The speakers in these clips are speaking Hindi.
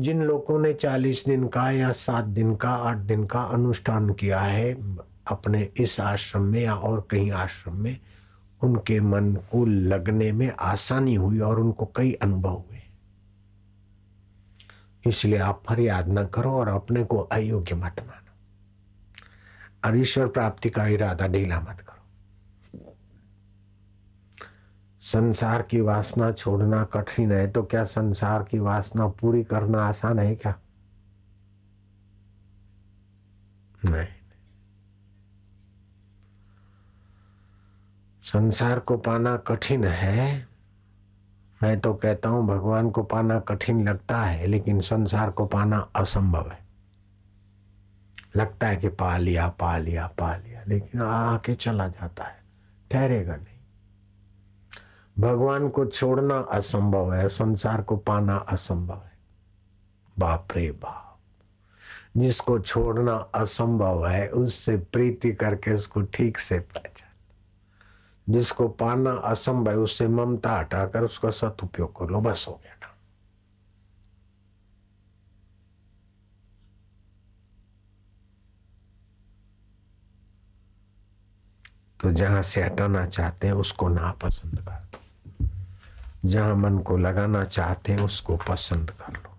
जिन लोगों ने चालीस दिन का या सात दिन का, आठ दिन का अनुष्ठान किया है, अपने इस आश्रम में या और कहीं आश्रम में, उनके मन को लगने में आसानी हुई और उनको कई अनुभव हुए। इसलिए आप फरियाद न करो और अपने को अयोग्य मत मानो। और ईश्वर प्राप्ति का इरादा ढीला मत करो। संसार की वासना छोड़ना कठिन है तो क्या संसार की वासना पूरी करना आसान है क्या? नहीं। संसार को पाना कठिन है, मैं तो कहता हूँ भगवान को पाना कठिन लगता है, लेकिन संसार को पाना असंभव है। लगता है कि पा लिया पा लिया पा लिया, लेकिन आके चला जाता है, ठहरेगा नहीं। भगवान को छोड़ना असंभव है, संसार को पाना असंभव है। बाप रे बाप। जिसको छोड़ना असंभव है, उससे प्रीति करके उसको ठीक से पहचान जिसको पाना असंभव है, उससे ममता हटाकर उसका सदउपयोग कर लो बस हो गया काम। तो जहाँ से हटाना चाहते हैं, उसको ना पसंद कर। जहाँ मन को लगाना चाहते हैं, उसको पसंद कर लो।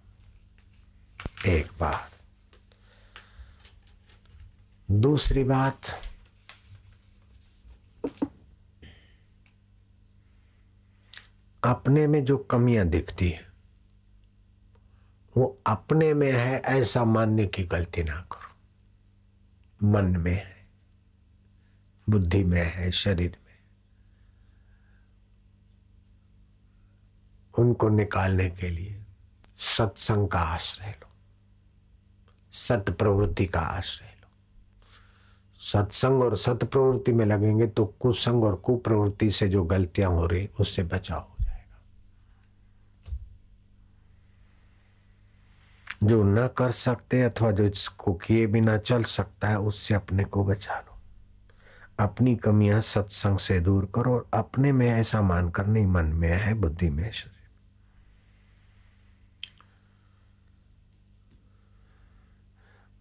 एक बात। दूसरी बात, अपने में जो कमियाँ दिखती है, वो अपने में है, ऐसा मानने की गलती ना करो। मन में है, बुद्धि में है, शरीर उनको निकालने के लिए सत्संग का आश्रय लो सत प्रवृत्ति का आश्रय लो। सत्संग और सत प्रवृत्ति में लगेंगे तो कुसंग और कुप्रवृत्ति से जो गलतियाँ हो रही, उससे बचाव हो जाएगा। जो न कर सकते अथवा जो इसको किए बिना चल सकता है, उससे अपने को बचा लो। अपनी कमियाँ सत्संग से दूर करो और अपने में ऐसा मानकर नहीं, मन में है, बुद्धि में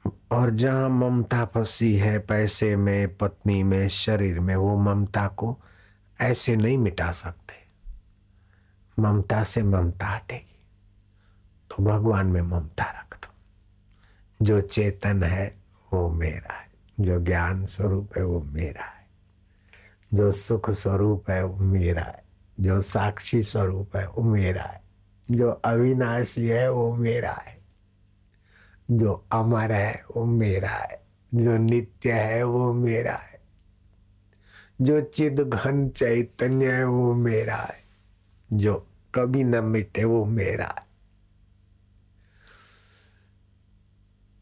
और जहाँ ममता फंसी है पैसे में, पत्नी में, शरीर में, वो ममता को ऐसे नहीं मिटा सकते। ममता से ममता हटेगी। तो भगवान में ममता रख दो। जो चेतन है, वो मेरा है। जो ज्ञान स्वरूप है, वो मेरा है। जो सुख स्वरूप है, वो मेरा है। जो साक्षी स्वरूप है, वो मेरा है। जो अविनाशी है, वो मेरा है। जो अमर है, वो मेरा है। जो नित्य है, वो मेरा है। जो चिद घन चैतन्य है, वो मेरा है। जो कभी न मिटे, वो मेरा है।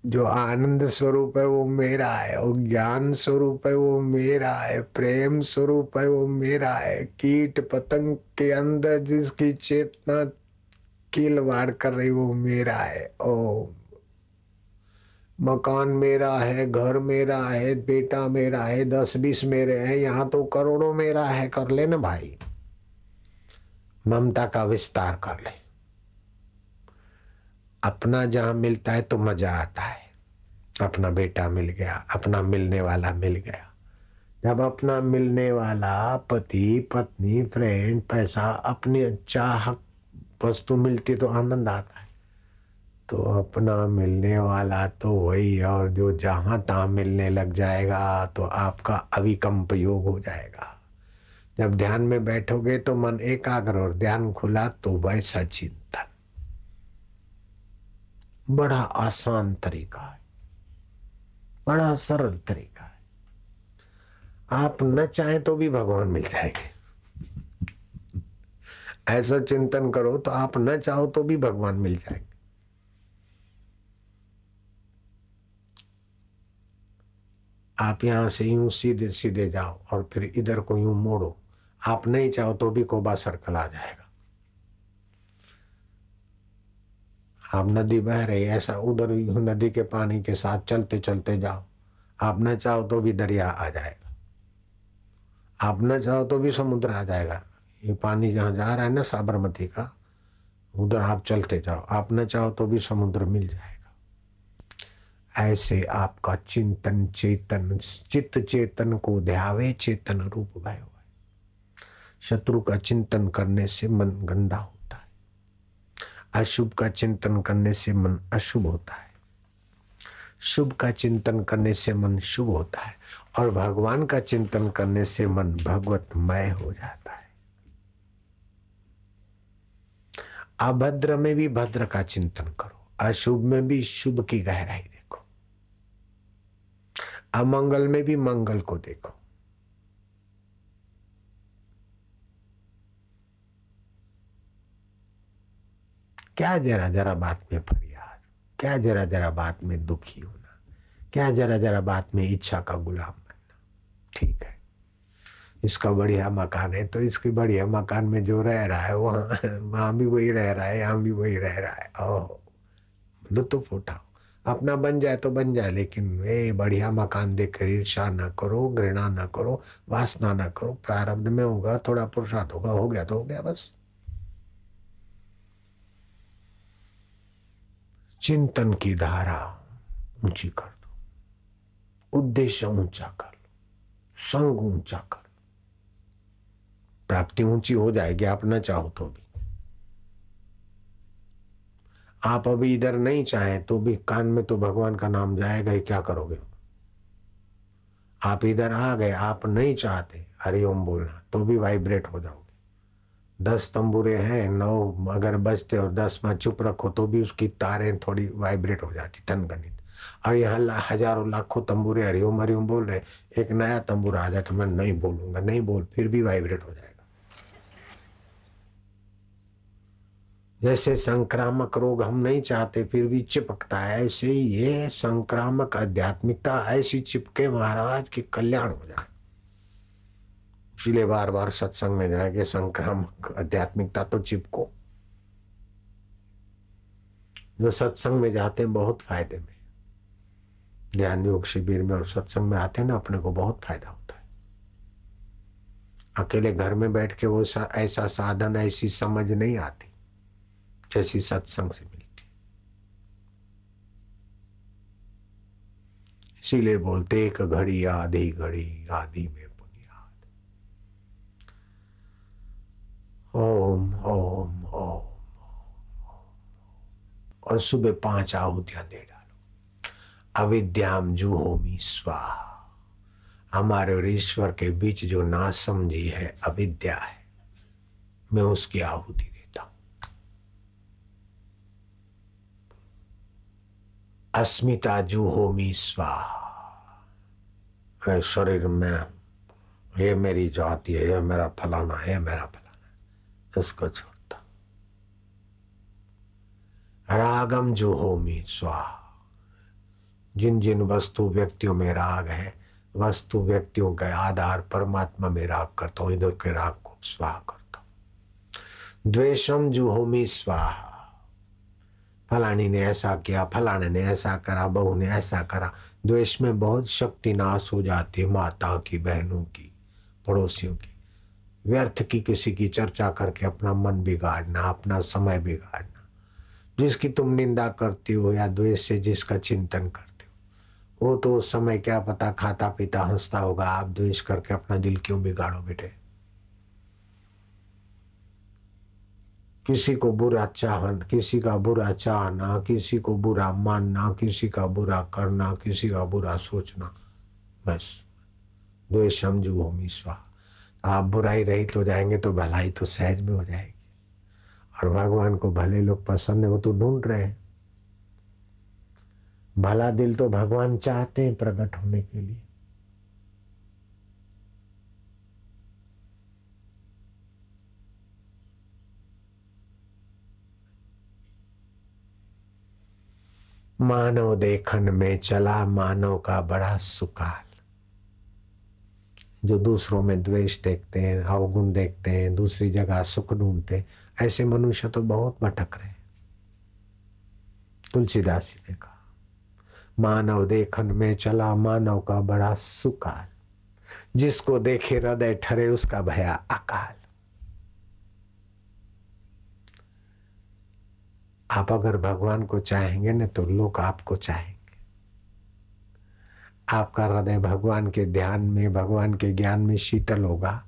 जो आनंद स्वरूप है, वो मेरा है। और ज्ञान स्वरूप है, वो मेरा है। प्रेम स्वरूप है, वो मेरा है। कीट पतंग के अंदर जिसकी चेतना किलवाड़ कर रही, वो मेरा है। ओम। मकान मेरा है, घर मेरा है, बेटा मेरा है, दस बीस मेरे हैं, यहाँ तो करोड़ों मेरा है, कर ले ना भाई। ममता का विस्तार कर ले। अपना जहाँ मिलता है तो मज़ा आता है। अपना बेटा मिल गया, अपना मिलने वाला मिल गया। जब अपना मिलने वाला पति, पत्नी फ्रेंड पैसा, अपनी चाह वस्तु मिलती तो आनंद आता है। तो अपना मिलने वाला तो वही और जो जहाँ तहां मिलने लग जाएगा तो आपका अविकम्प योग हो जाएगा। जब ध्यान में बैठोगे तो मन एकाग्र और ध्यान खुला तो वैसा चिंतन। बड़ा आसान तरीका है। बड़ा सरल तरीका है। आप न चाहें तो भी भगवान मिल जाएँगे। ऐसा चिंतन करो तो आप न चाहो तो भी भगवान मिल जाएँगे। आप यहाँ से यूँ सीधे सीधे जाओ और फिर इधर को यूँ मोड़ो। आप नहीं चाहो तो भी कोबा सर्कल आ जाएगा। आप नदी बह रही ऐसा उधर नदी के पानी के साथ चलते चलते जाओ। आप न चाहो तो भी दरिया आ जाएगा। आप न चाहो तो भी समुद्र आ जाएगा। ये पानी जहाँ जा रहा है ना साबरमती का, उधर आप चलते जाओ। आप न चाहो तो भी समुद्र मिल जाएगा। ऐसे आपका चिंतन चेतन, चित्त चेतन को ध्यावे चेतन रूप भय हुआ शत्रु का चिंतन करने से मन गंदा होता है। अशुभ का चिंतन करने से मन अशुभ होता है। शुभ का चिंतन करने से मन शुभ होता है और भगवान का चिंतन करने से मन भगवतमय हो जाता है। अभद्र में भी भद्र का चिंतन करो। अशुभ में भी शुभ की गहराई देखो। अमंगल में भी मंगल को देखो। क्या जरा जरा बात में फरियाद, क्या जरा जरा बात में दुखी होना, क्या जरा जरा बात में इच्छा का गुलाम बनना। ठीक है। इसका बढ़िया मकान है तो इसके बढ़िया मकान में जो रह रहा है, वहाँ वहाँ भी वही रह रहा है, यहाँ भी वही रह रहा है। ओह, लुत्फ उठाओ। अपना बन जाए तो बन जाए, लेकिन वे बढ़िया मकान देखकर ईर्षा न करो, घृणा न करो, वासना न करो। प्रारब्ध में होगा, थोड़ा पुरुषार्थ होगा, हो गया तो हो गया, बस। चिंतन की धारा ऊँची कर दो। उद्देश्य ऊँचा कर लो। संग ऊँचा कर लो। प्राप्ति ऊँची हो जाएगी, आप न चाहो तो भी। आप अभी इधर नहीं चाहें तो भी कान में तो भगवान का नाम जाएगा ही, क्या करोगे? आप इधर आ गए, आप नहीं चाहते हरिओम बोलना तो भी वाइब्रेट हो जाओ दस तंबूरे हैं, नौ अगर बजते और दस में चुप रखो तो भी उसकी तारें थोड़ी वाइब्रेट हो जाती तन गणित और यहाँ हज़ारों, लाखों तंबूरे हरिओम हरिओम बोल रहे एक नया तंबूरा आ जाके मैं नहीं बोलूँगा, नहीं बोल, फिर भी वाइब्रेट हो जाएगा। जैसे संक्रामक रोग हम नहीं चाहते, फिर भी चिपकता है। ऐसे ही ये संक्रामक आध्यात्मिकता ऐसी चिपके महाराज की कल्याण हो जाए। इसीलिए बार बार सत्संग में जाएँगे संक्रामक आध्यात्मिकता तो चिपको। जो सत्संग में जाते हैं बहुत फ़ायदे में। ज्ञान योग शिविर में और सत्संग में आते हैं ना, अपने को बहुत फ़ायदा होता है। अकेले घर में बैठ के वो ऐसा साधन, ऐसी समझ नहीं आती। जैसी सत्संग से मिलती। इसीलिए बोलते, एक घड़ी आधी घड़ी, आधी में ओम ओम ओम और सुबह पाँच आहुतियाँ दे डालो। अविद्याम जुहोमी स्वाहा। हमारे और ईश्वर के बीच जो ना समझी है, अविद्या है, मैं उसकी आहुति देता हूँ अस्मिता जुहोमी स्वाहा। शरीर में, ये मेरी जाति है ये मेरा फलाना है मेरा फलाना, इसको छोड़ता रागम जो होमी स्वाहा। जिन जिन वस्तु व्यक्तियों में राग है, वस्तु व्यक्तियों के आधार परमात्मा में राग करता हूँ, इधर के राग को स्वाह करता हूँ। द्वेषम जो होमी स्वाहा। फलानी ने ऐसा किया, फलाने ने ऐसा करा, बहू ने ऐसा करा। द्वेष में बहुत शक्ति नाश हो जाती है माता की, बहनों की, पड़ोसियों की। व्यर्थ की किसी की चर्चा करके अपना मन बिगाड़ना, अपना समय बिगाड़ना। जिसकी तुम निंदा करती हो या द्वेष से जिसका चिंतन करते हो, वो तो उस समय क्या पता खाता पीता हंसता होगा, आप द्वेष करके अपना दिल क्यों बिगाड़ो बेटे? किसी को बुरा चाहन, किसी का बुरा चाहना, किसी को बुरा मानना, किसी का बुरा करना, किसी का बुरा सोचना। बस। द्वेष समझू होमी स्वाहा आप बुराई रहित हो जाएँगे तो भलाई तो सहज में हो जाएगी। और भगवान को भले लोग पसंद है, वो तो ढूंढ रहे हैं। भला दिल तो भगवान चाहते हैं प्रकट होने के लिए। मानव देखन में चला मानव का बड़ा सुकाल। जो दूसरों में द्वेष देखते हैं अवगुण देखते हैं, दूसरी जगह सुख ढूंढते ऐसे मनुष्य तो बहुत भटक रहे तुलसीदास जी ने कहा, मानव देखन में चला मानव का बड़ा सुकाल। जिसको देखे हृदय ठरे उसका भया अकाल। आप अगर भगवान को चाहेंगे ना तो लोग आपको चाहेंगे। आपका हृदय भगवान के ध्यान में, भगवान के ज्ञान में शीतल होगा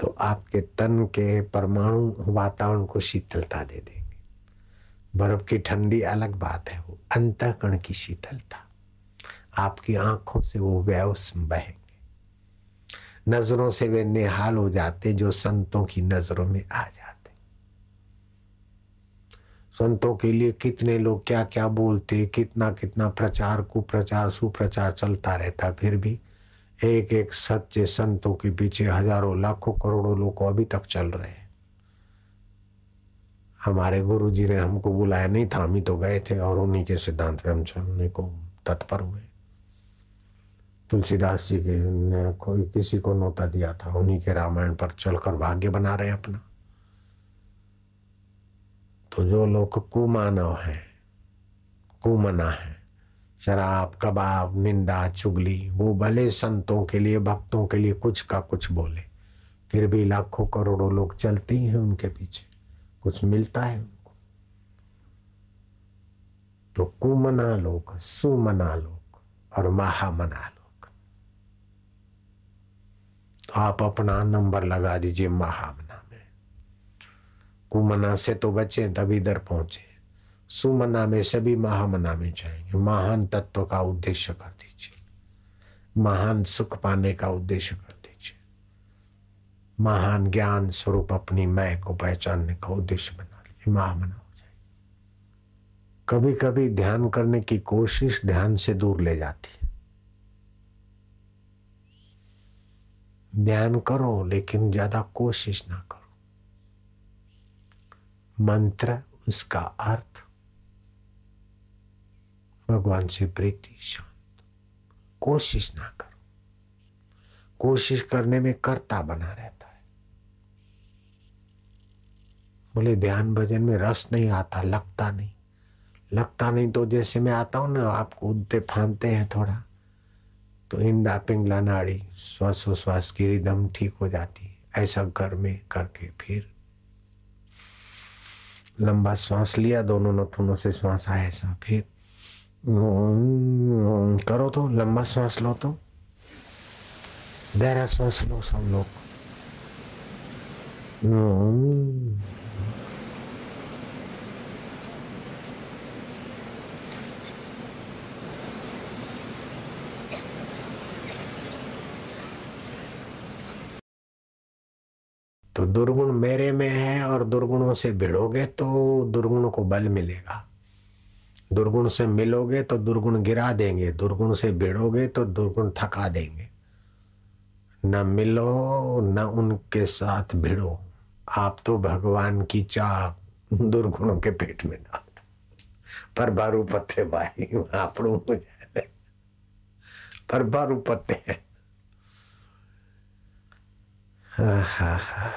तो आपके तन के परमाणु वातावरण को शीतलता दे देंगे। बर्फ़ की ठंडी अलग बात है, वो अंतकण की शीतलता। आपकी आँखों से वो व्यव बहेंगे। नज़रों से वे निहाल हो जाते जो संतों की नज़रों में आ जाते संतों के लिए कितने लोग क्या क्या बोलते कितना कितना प्रचार, कुप्रचार, सुप्रचार चलता रहता फिर भी। एक एक सच्चे संतों के पीछे हज़ारों, लाखों, करोड़ों लोग अभी तक चल रहे हैं। हमारे गुरु जी ने हमको बुलाया नहीं था, हम ही तो गए थे और उन्हीं के सिद्धांत पे हम चलने को तत्पर हुए। तुलसीदास जी के ने कोई किसी को नोता दिया था, उन्हीं के रामायण पर चलकर भाग्य बना रहे अपना। तो जो लोग कुमानव है, कुमना है, शराब, कबाब, निंदा, चुगली, वो भले संतों के लिए, भक्तों के लिए कुछ का कुछ बोले, फिर भी लाखों करोड़ों लोग चलते ही हैं उनके पीछे। कुछ मिलता है उनको। तो कुमना लोग, सुमना लोग और महामना लोग। तो आप अपना नंबर लगा दीजिए महामना। कुमना से तो बचे तभी इधर पहुँचे। सुमना में सभी महामना में जाएँगे। महान तत्व का उद्देश्य कर दीजिए। महान सुख पाने का उद्देश्य कर दीजिए। महान ज्ञान स्वरूप अपनी मैं को पहचानने का उद्देश्य बना लीजिए। महामना हो जाए कभी कभी ध्यान करने की कोशिश ध्यान से दूर ले जाती है। ध्यान करो, लेकिन ज़्यादा कोशिश ना करो। मंत्र, उसका अर्थ, भगवान से प्रीति, शांत। कोशिश ना करो। कोशिश करने में कर्ता बना रहता है। बोले, ध्यान भजन में रस नहीं आता, लगता नहीं। लगता नहीं तो जैसे मैं आता हूँ ना आप कूदते फांदते हैं थोड़ा। तो इंडा पिंगला नाड़ी, श्वासोश्वास की रिदम ठीक हो जाती है। ऐसा घर में करके फिर लंबा श्वास लिया, दोनों नथुनों से श्वास आया ऐसा, फिर करो तो लंबा श्वास लो तो। गहरा श्वास लो सब लोग। दुर्गुण मेरे में है और दुर्गुणों से भिड़ोगे तो दुर्गुण को बल मिलेगा। दुर्गुण से मिलोगे तो दुर्गुण गिरा देंगे, दुर्गुण से भिड़ोगे तो दुर्गुण थका देंगे। न मिलो, न उनके साथ भिड़ो, आप तो भगवान की चाह दुर्गुणों के पेट में डाल पर बारू पत्ते भाई आप पर बारू पत्ते हा। हा हा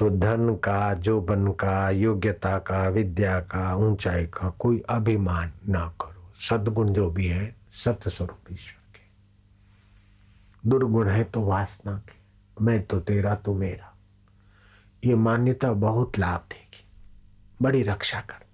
तो धन का, जोबन का, योग्यता का, विद्या का, ऊंचाई का कोई अभिमान ना करो। सदगुण जो भी है सत्य स्वरूप ईश्वर के। दुर्गुण है तो वासना के। मैं तो तेरा, तू मेरा। ये मान्यता बहुत लाभ देगी, बड़ी रक्षा करती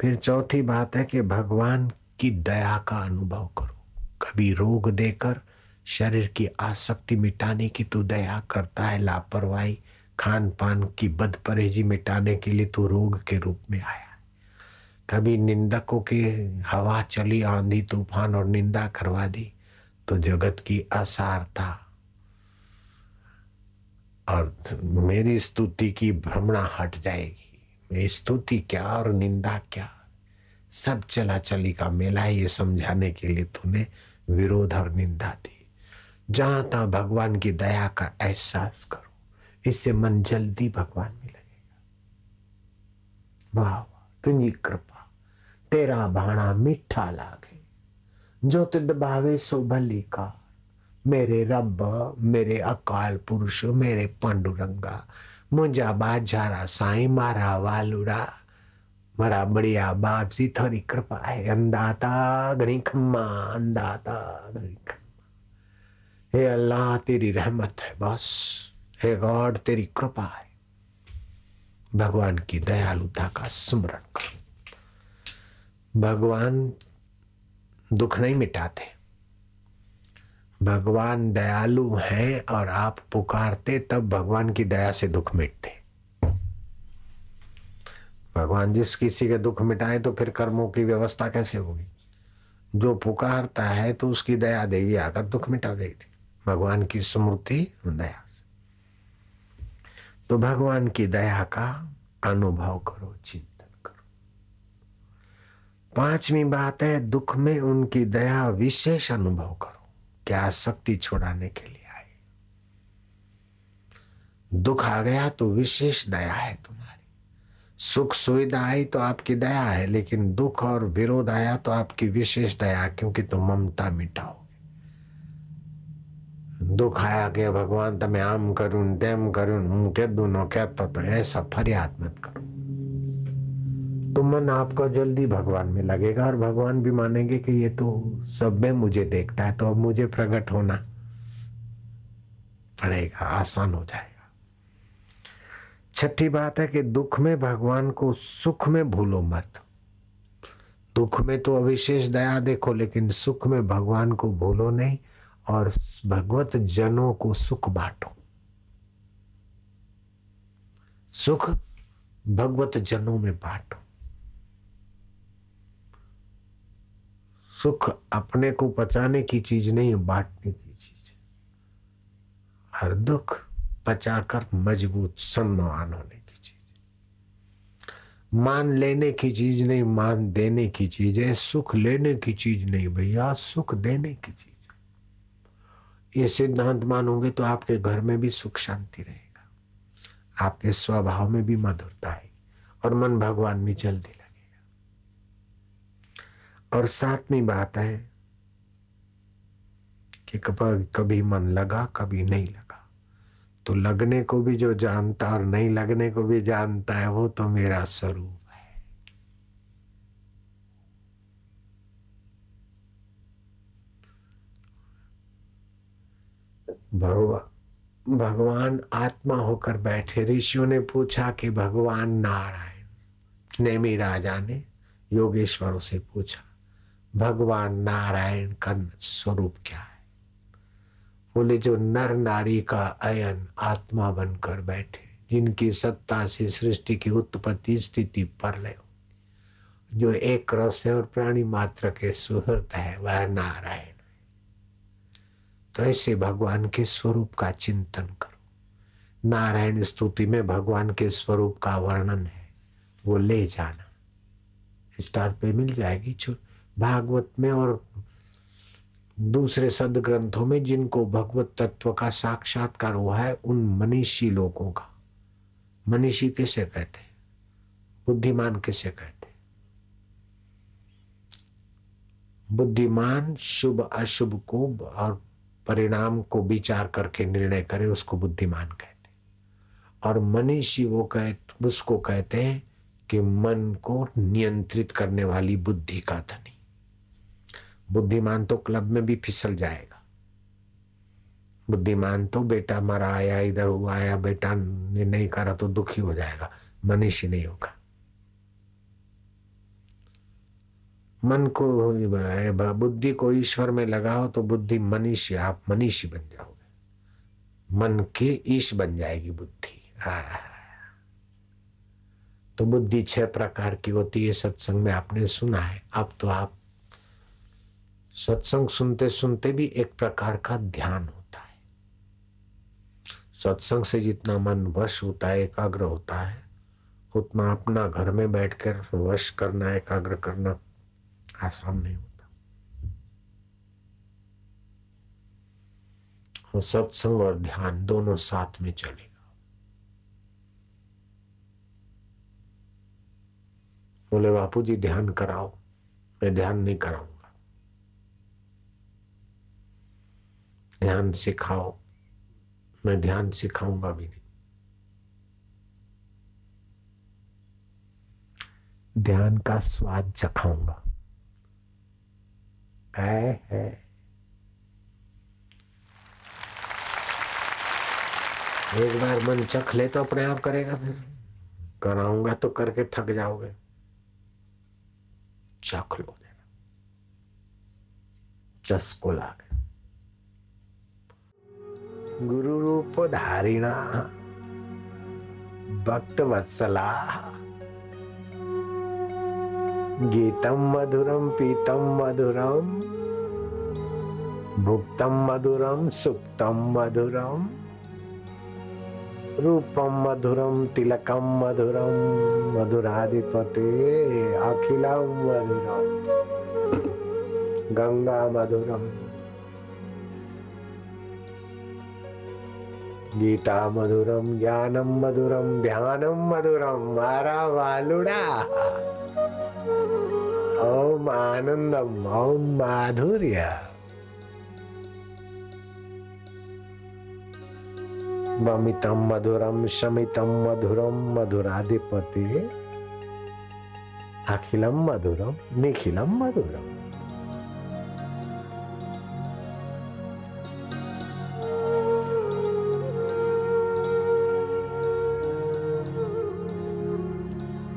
फिर चौथी बात है कि भगवान की दया का अनुभव करो। कभी रोग देकर शरीर की आसक्ति मिटाने की तू दया करता है, लापरवाही खान पान की बद परहेजी मिटाने के लिए तू रोग के रूप में आया कभी निंदकों की हवा चली, आंधी तूफ़ान और निंदा करवा दी तो जगत की असारता और मेरी स्तुति की भ्रमणा हट जाएगी। मेरी स्तुति क्या और निंदा क्या? सब चला चली का मेला है, ये समझाने के लिए तूने विरोध और निंदा दी। जहाँ तहां भगवान की दया का एहसास करो, इससे मन जल्दी भगवान में लगेगा वाह, तुझी कृपा, तेरा भाणा मीठा लागे। जो तिद भावे सो भली का मेरे रब, मेरे अकाल पुरुष, मेरे पांडुरंगा, मुंजा बाजारा साईं, मारा वालुड़ा मारा बढ़िया बाप जी थोड़ी कृपा है अंदाता घणी खम्मा अंदाता घणी खम्मा। हे अल्लाह, तेरी रहमत है बस। हे गॉड, तेरी कृपा है। भगवान की दयालुता का स्मरण करो। भगवान दुख नहीं मिटाते। भगवान दयालु है और आप पुकारते, तब भगवान की दया से दुख मिटते। भगवान जिस किसी के दुख मिटाए तो फिर कर्मों की व्यवस्था कैसे होगी? जो पुकारता है तो उसकी दया देवी आकर दुख मिटा देगी। भगवान की स्मृति दया तो भगवान की दया का अनुभव करो, चिंतन करो। पांचवी बात है, दुख में उनकी दया विशेष अनुभव करो। क्या शक्ति छुड़ाने के लिए आए दुख आ गया तो विशेष दया है तुम्हारी। सुख सुविधा आई तो आपकी दया है, लेकिन दुख और विरोध आया तो आपकी विशेष दया, क्योंकि तुम ममता मिटाओगे दुख आया કે ભગવાન તમે આમ કર્યું તેમ કર્યું હું કીધું ન કહેતો तो ऐसा फरियाद मत करो तो मन आपका जल्दी भगवान में लगेगा और भगवान भी मानेंगे कि ये तो सब में मुझे देखता है तो अब मुझे प्रकट होना पड़ेगा आसान हो जाएगा छठी बात है कि दुख में भगवान को सुख में भूलो मत दुख में तो अविशेष दया देखो लेकिन सुख में भगवान को भूलो नहीं और भगवत जनों को सुख बांटो। सुख भगवत जनों में बांटो। सुख अपने को पचाने की चीज़ नहीं, बांटने की चीज़। हर दुख पचाकर मज़बूत सम्मान होने की चीज़। मान लेने की चीज़ नहीं, मान देने की चीज़ है, सुख लेने की चीज़ नहीं भैया, सुख देने की चीज़। ये सिद्धांत मानोगे तो आपके घर में भी सुख शांति रहेगा। आपके स्वभाव में भी मधुरता आएगी और मन भगवान में जल्दी लगेगा। और सातवीं बात है कि कभी मन लगा, कभी नहीं लगा। तो लगने को भी जो जानता और नहीं लगने को भी जानता है, वो तो मेरा स्वरूप है भगवान भगवान आत्मा होकर बैठे। ऋषियों ने पूछा कि भगवान नारायण। नेमी राजा ने योगेश्वरों से पूछा, भगवान नारायण का स्वरूप क्या है? बोले, जो नर नारी का अयन आत्मा बनकर बैठे, जिनकी सत्ता से सृष्टि की उत्पत्ति स्थिति पर ले जो एक रस है और प्राणी मात्र के सुहृत है, वह नारायण तो ऐसे भगवान के स्वरूप का चिंतन करो। नारायण स्तुति में भगवान के स्वरूप का वर्णन है, वो ले जाना। स्टार पे मिल जाएगी भागवत में और दूसरे सद ग्रंथों में जिनको भगवत तत्व का साक्षात्कार हुआ है, उन मनीषी लोगों का। मनीषी किसे कहते हैं? बुद्धिमान किसे कहते बुद्धिमान शुभ अशुभ को और परिणाम को विचार करके निर्णय करे, उसको बुद्धिमान कहते और मनीषी वो कह उसको कहते हैं कि मन को नियंत्रित करने वाली बुद्धि का धनी। बुद्धिमान तो क्लब में भी फिसल जाएगा। बुद्धिमान तो बेटा मरा आया, इधर हुआ आया, बेटा ने नहीं करा तो दुखी हो जाएगा। मनीषी नहीं होगा। मन को बुद्धि को ईश्वर में लगाओ तो बुद्धि मनीषी, आप मनीषी बन जाओगे। मन के ईश बन जाएगी बुद्धि। तो बुद्धि छह प्रकार की होती है, सत्संग में आपने सुना है। अब तो आप सत्संग सुनते सुनते भी एक प्रकार का ध्यान होता है। सत्संग से जितना मन वश होता है, एकाग्र होता है, उतना अपना घर में बैठकर वश करना, एकाग्र करना आसान नहीं होता। और सत्संग और ध्यान दोनों साथ में चलेगा। बोले बापू जी ध्यान कराओ। मैं ध्यान नहीं कराऊँगा। ध्यान सिखाओ। मैं ध्यान सिखाऊँगा भी नहीं। ध्यान का स्वाद चखाऊँगा है है। एक बार मन चख ले तो अपने आप करेगा फिर। कराऊँगा तो करके थक जाओगे। चख लो देना। चस्को लागे। गुरु रूप धारिणा, भक्त वत्सला। गीतम मधुरम पीतम मधुरम भुक्तम मधुरम सुप्तम मधुरम रूपम मधुरम तिलकम मधुरम मधुराधिपते अखिलम मधुरम गंगा मधुरम गीता मधुरम ज्ञानम मधुरम ध्यानम मधुरम मारा वालुड़ा। ओम आनंदम ओम माधुर्य ममितम मधुरम शमितम मधुरम मधुराधिपति अखिलम मधुरम निखिलम मधुरम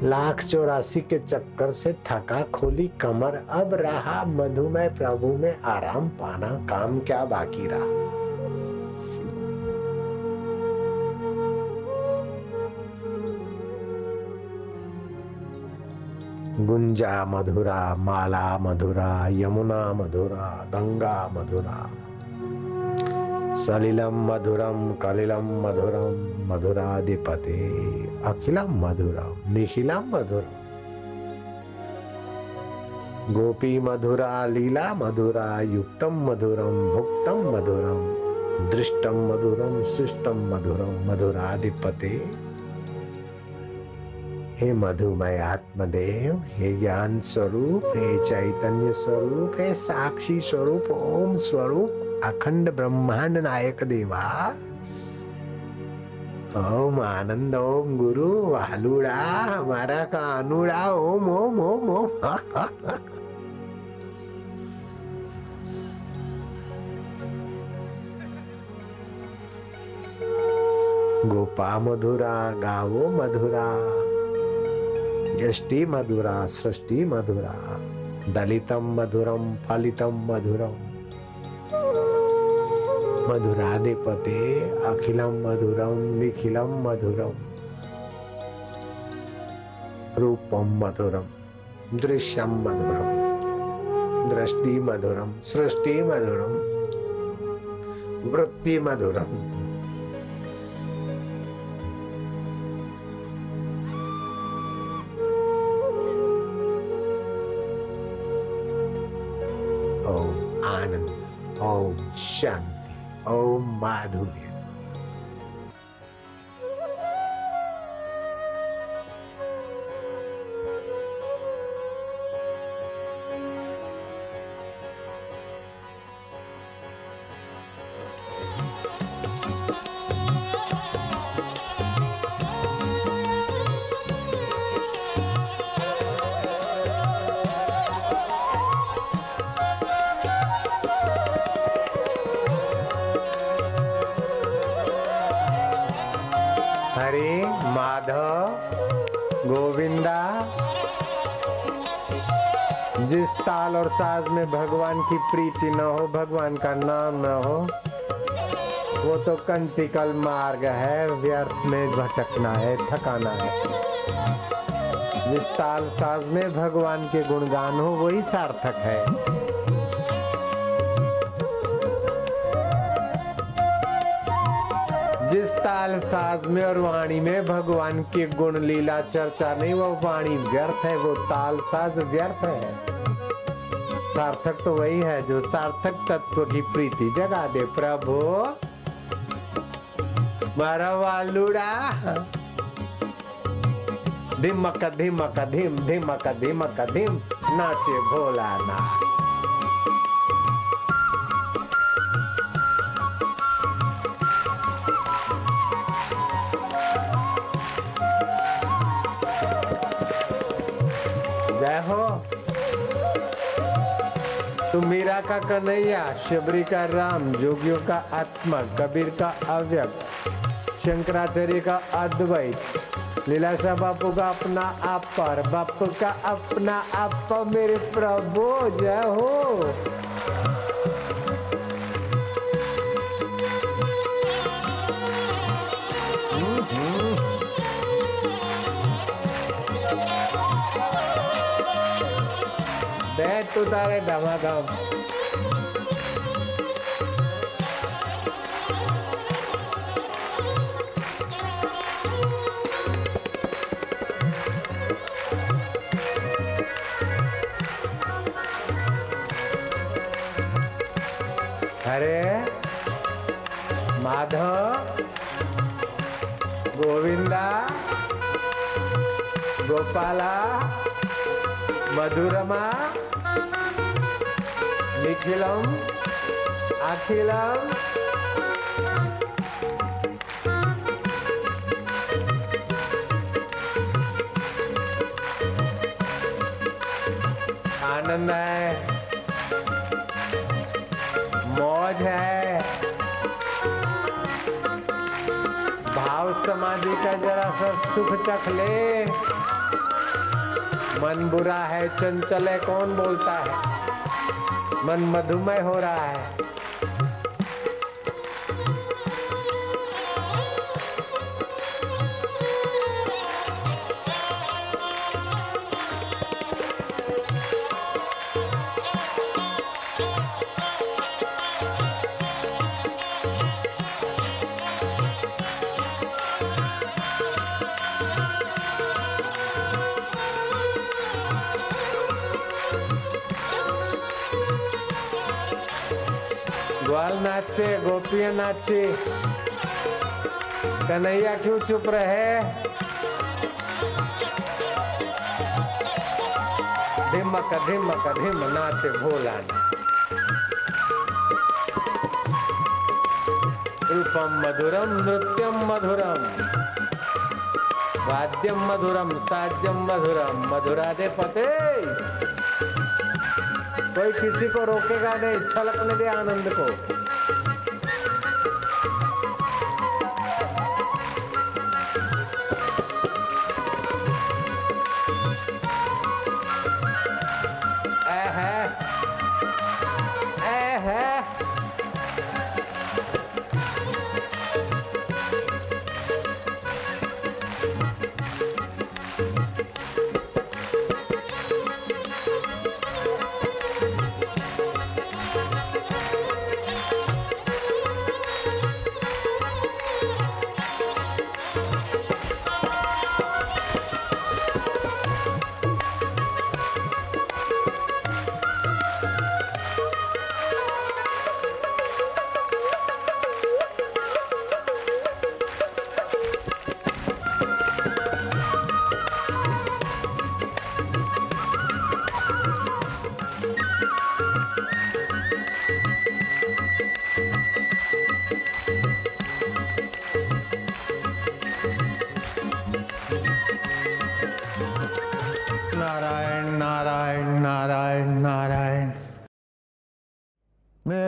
लाख चौरासी के चक्कर से थका खोली कमर। अब रहा मधुमय प्रभु में आराम पाना, काम क्या बाकी रहा? गुंजा मधुरा, माला मधुरा, यमुना मधुरा, गंगा मधुरा। सलिलम मधुरम, कलिलम मधुरम, मधुराधिपते। अखिलम मधुरम निखिलम मधुरम गोपी मधुरा, लीला मधुरा युक्तम मधुरम भुक्तम मधुरम दृष्टम मधुरम सुष्टम मधुरम मधुराधिपते। हे मधुमय आत्मदेव, हे ज्ञान स्वरूप, हे चैतन्य स्वरूप, हे साक्षी स्वरूप, ओम स्वरूप, अखंड ब्रह्मांड नायक देवा। ओम आनंद ओम गुरु वालुड़ा हमारा कानुड़ा ओम ओम ओम ओम गोपा मधुरा गावो मधुरा यष्टि मधुरा सृष्टि मधुरा दलितम मधुरम फलितम मधुरम मधुराधिपते अखिलम मधुरम निखिलम मधुरम रूपम मधुरम दृश्यम मधुरम दृष्टि मधुरम सृष्टि मधुरम वृत्ति मधुरम ओम आनंद ओम शांति ओम माधुर्य जिस ताल और साज में भगवान की प्रीति न हो, भगवान का नाम न हो, वो तो कंटिकल मार्ग है, व्यर्थ में भटकना है, थकाना है। जिस ताल साज में भगवान के गुणगान हो, वही सार्थक है। जिस ताल साज में और वाणी में भगवान की गुण, लीला, चर्चा नहीं, वो वाणी व्यर्थ है, वो ताल साज व्यर्थ है। सार्थक तो वही है जो सार्थक तत्व की प्रीति जगा दे प्रभु। मारा वालुड़ा धीमक धीमक, धीम, धीमक धीमक, धीम, नाचे भोला ना तू मीरा का कन्हैया, शबरी का राम, जोगियों का आत्मा, कबीर का अव्यक्त शंकराचार्य का अद्वैत लीलाशाह बापू का अपना आप पर बापू का अपना आप, मेरे प्रभु, जय हो। बैठ उतारे धमाधम अरे माधव गोविंदा गोपाला मधुरमा अखिलम आनंद है। मौज है। भाव समाधि का जरा सा सुख चख ले। मन बुरा है, चंचल है, कौन बोलता है? मन मधुमय हो रहा है। नाचे, गोपियाँ नाची। कन्हैया क्यों चुप रहे? धिमक धिमक धिम नाचे भोला रूपम मधुरम, नृत्यम मधुरम। वाद्यम मधुरम साध्यम मधुरम। मधुरा दे पते। कोई किसी को रोकेगा नहीं छलकने दे आनंद को।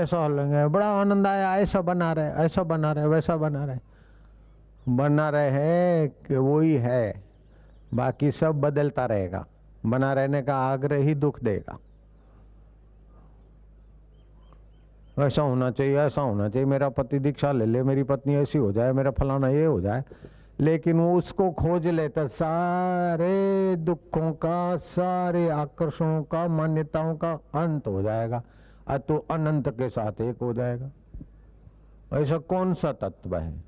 ऐसा लेंगे बड़ा आनंद आया, ऐसा बना रहे, ऐसा बना रहे, वैसा बना रहे। बना रहे हैं कि वही है। बाकी सब बदलता रहेगा। बना रहने का आग्रह ही दुख देगा। ऐसा होना चाहिए, ऐसा होना चाहिए। मेरा पति दीक्षा ले ले, मेरी पत्नी ऐसी हो जाए, मेरा फलाना ये हो जाए। लेकिन वो उसको खोज लेता, सारे दुखों का, सारे आकर्षणों का, मान्यताओं का अंत हो जाएगा। तो अनंत के साथ एक हो जाएगा। ऐसा कौन सा तत्व है?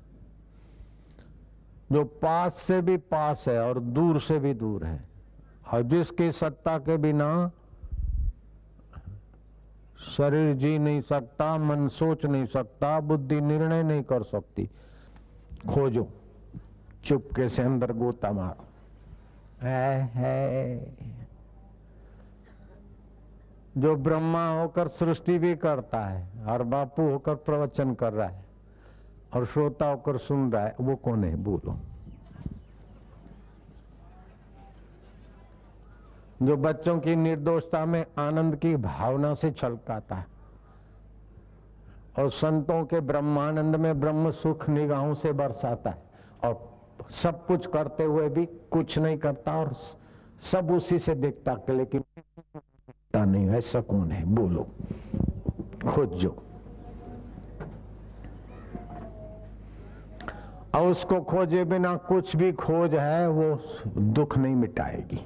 जो पास से भी पास है और दूर से भी दूर है। और जिसकी सत्ता के बिना शरीर जी नहीं सकता मन सोच नहीं सकता बुद्धि निर्णय नहीं कर सकती। खोजो चुपके से अंदर गोता मारो। है, है। जो ब्रह्मा होकर सृष्टि भी करता है, और बापू होकर प्रवचन कर रहा है, और श्रोता होकर सुन रहा है, वो कौन है? बोलो। जो बच्चों की निर्दोषता में आनंद की भावना से छलकाता है, और संतों के ब्रह्मानंद में ब्रह्म सुख निगाहों से बरसाता है, और सब कुछ करते हुए भी कुछ नहीं करता, और सब उसी से देखता कि लेकिन नहीं ऐसा कौन है। बोलो। खोजो और उसको खोजे बिना कुछ भी खोज है, वो दुख नहीं मिटाएगी।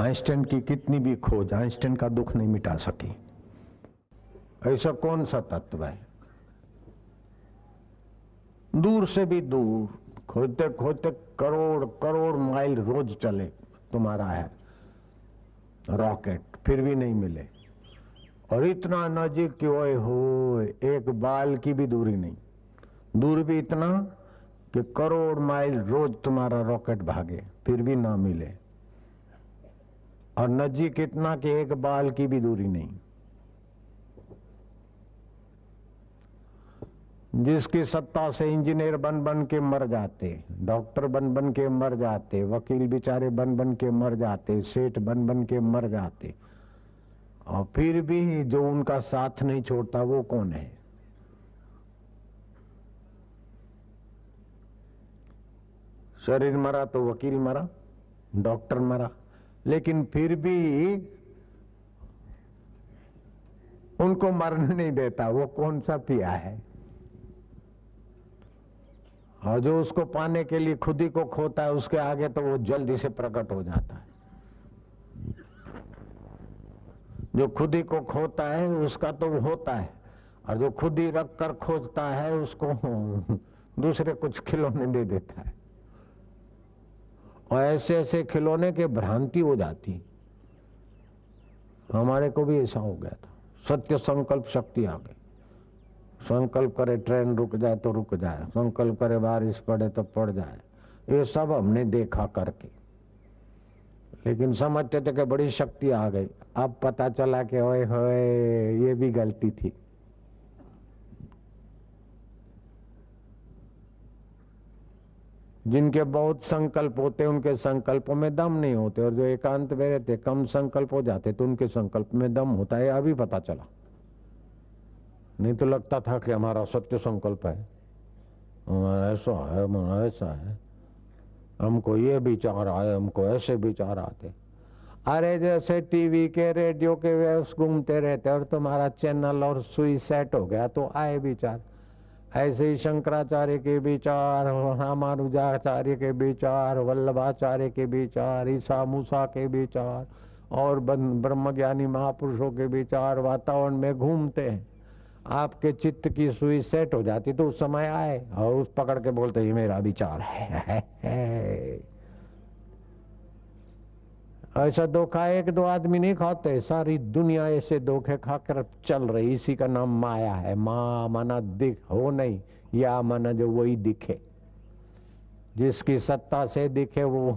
आइंस्टाइन की कितनी भी खोज आइंस्टाइन का दुख नहीं मिटा सकी। ऐसा कौन सा तत्व है? दूर से भी दूर, खोजते खोजते करोड़ करोड़ माइल रोज चले, तुम्हारा है। रॉकेट। फिर भी नहीं मिले। और इतना नजीक कि ओए हो एक बाल की भी दूरी नहीं। दूर भी इतना कि करोड़ माइल रोज तुम्हारा रॉकेट भागे, फिर भी ना मिले। और नजीक इतना कि एक बाल की भी दूरी नहीं। जिसकी सत्ता से इंजीनियर बन बन के मर जाते, डॉक्टर बन बन के मर जाते, वकील बेचारे बन बन के मर जाते, सेठ बन बन के मर जाते और फिर भी जो उनका साथ नहीं छोड़ता, वो कौन है? शरीर मरा तो वकील मरा, डॉक्टर मरा, लेकिन फिर भी उनको मरने नहीं देता, वो कौन सा पिया है? और जो उसको पाने के लिए खुद ही को खोता है, उसके आगे तो वो जल्दी से प्रकट हो जाता है। जो खुद ही को खोता है, उसका तो होता है। और जो खुद ही रख कर खोजता है, उसको दूसरे कुछ खिलौने दे देता है। और ऐसे ऐसे खिलौने के भ्रांति हो जाती। हमारे को भी ऐसा हो गया था। सत्य संकल्प शक्ति आ गई। संकल्प करे ट्रेन रुक जाए तो रुक जाए। संकल्प करे बारिश पड़े तो पड़ जाए। ये सब हमने देखा करके। लेकिन समझते थे कि बड़ी शक्ति आ गई। अब पता चला कि ओए होए, ये भी गलती थी। जिनके बहुत संकल्प होते, उनके संकल्पों में दम नहीं होते, और जो एकांत में रहते, कम संकल्प हो जाते तो उनके संकल्प में दम होता है, अभी पता चला। नहीं तो लगता था कि हमारा सत्य संकल्प है। हमारा ऐसा है, हमारा ऐसा है। हमको ये विचार आए, हमको ऐसे विचार आते। अरे जैसे टीवी के, रेडियो के व्यवस्थ घूमते रहते, और तुम्हारा चैनल और सुई सेट हो गया तो आए विचार। ऐसे ही शंकराचार्य के विचार, रामानुजाचार्य के विचार, वल्लभाचार्य के विचार, ईसा मूसा के विचार, और ब्रह्मज्ञानी महापुरुषों के विचार वातावरण में घूमते हैं। आपके चित्त की सुई सेट हो जाती तो उस समय आए और उस पकड़ के बोलते ये मेरा विचार है, है, है। ऐसा धोखा एक दो आदमी नहीं खाते सारी दुनिया ऐसे धोखे खाकर चल रही इसी का नाम माया है। माँ माना दिख हो नहीं या माना जो वही दिखे। जिसकी सत्ता से दिखे वो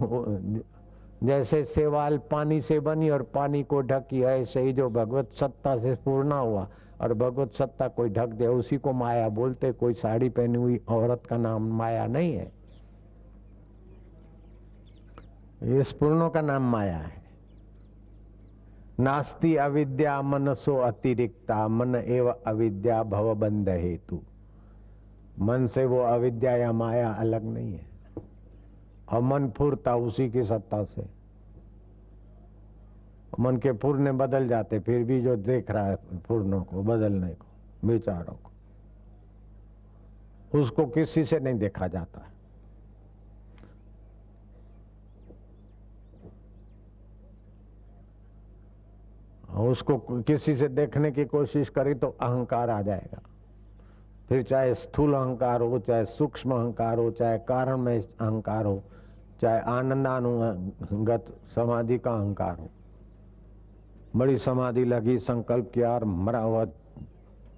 जैसे सेवाल पानी से बनी और पानी को ढकी ऐसे ही जो भगवत सत्ता से पूर्ण हुआ। और भगवत सत्ता कोई ढक दे, उसी को माया बोलते, कोई साड़ी पहनी हुई औरत का नाम माया नहीं है। इस पूर्णों का नाम माया है। नास्ति अविद्या मनसो अतिरिक्ता, मन एवं अविद्या भव बंध हेतु। मन से वो अविद्या या माया अलग नहीं है। और मन फूरता उसी की सत्ता से। मन के पूर्णे बदल जाते, फिर भी जो देख रहा है पूर्णों को, बदलने को, विचारों को, उसको किसी से नहीं देखा जाता। है उसको किसी से देखने की कोशिश करी तो अहंकार आ जाएगा। फिर चाहे स्थूल अहंकार हो, चाहे सूक्ष्म अहंकार हो, चाहे कारण में अहंकार हो, चाहे आनंदानुगत समाधि का अहंकार हो। बड़ी समाधि लगी, संकल्प किया और मरा हुआ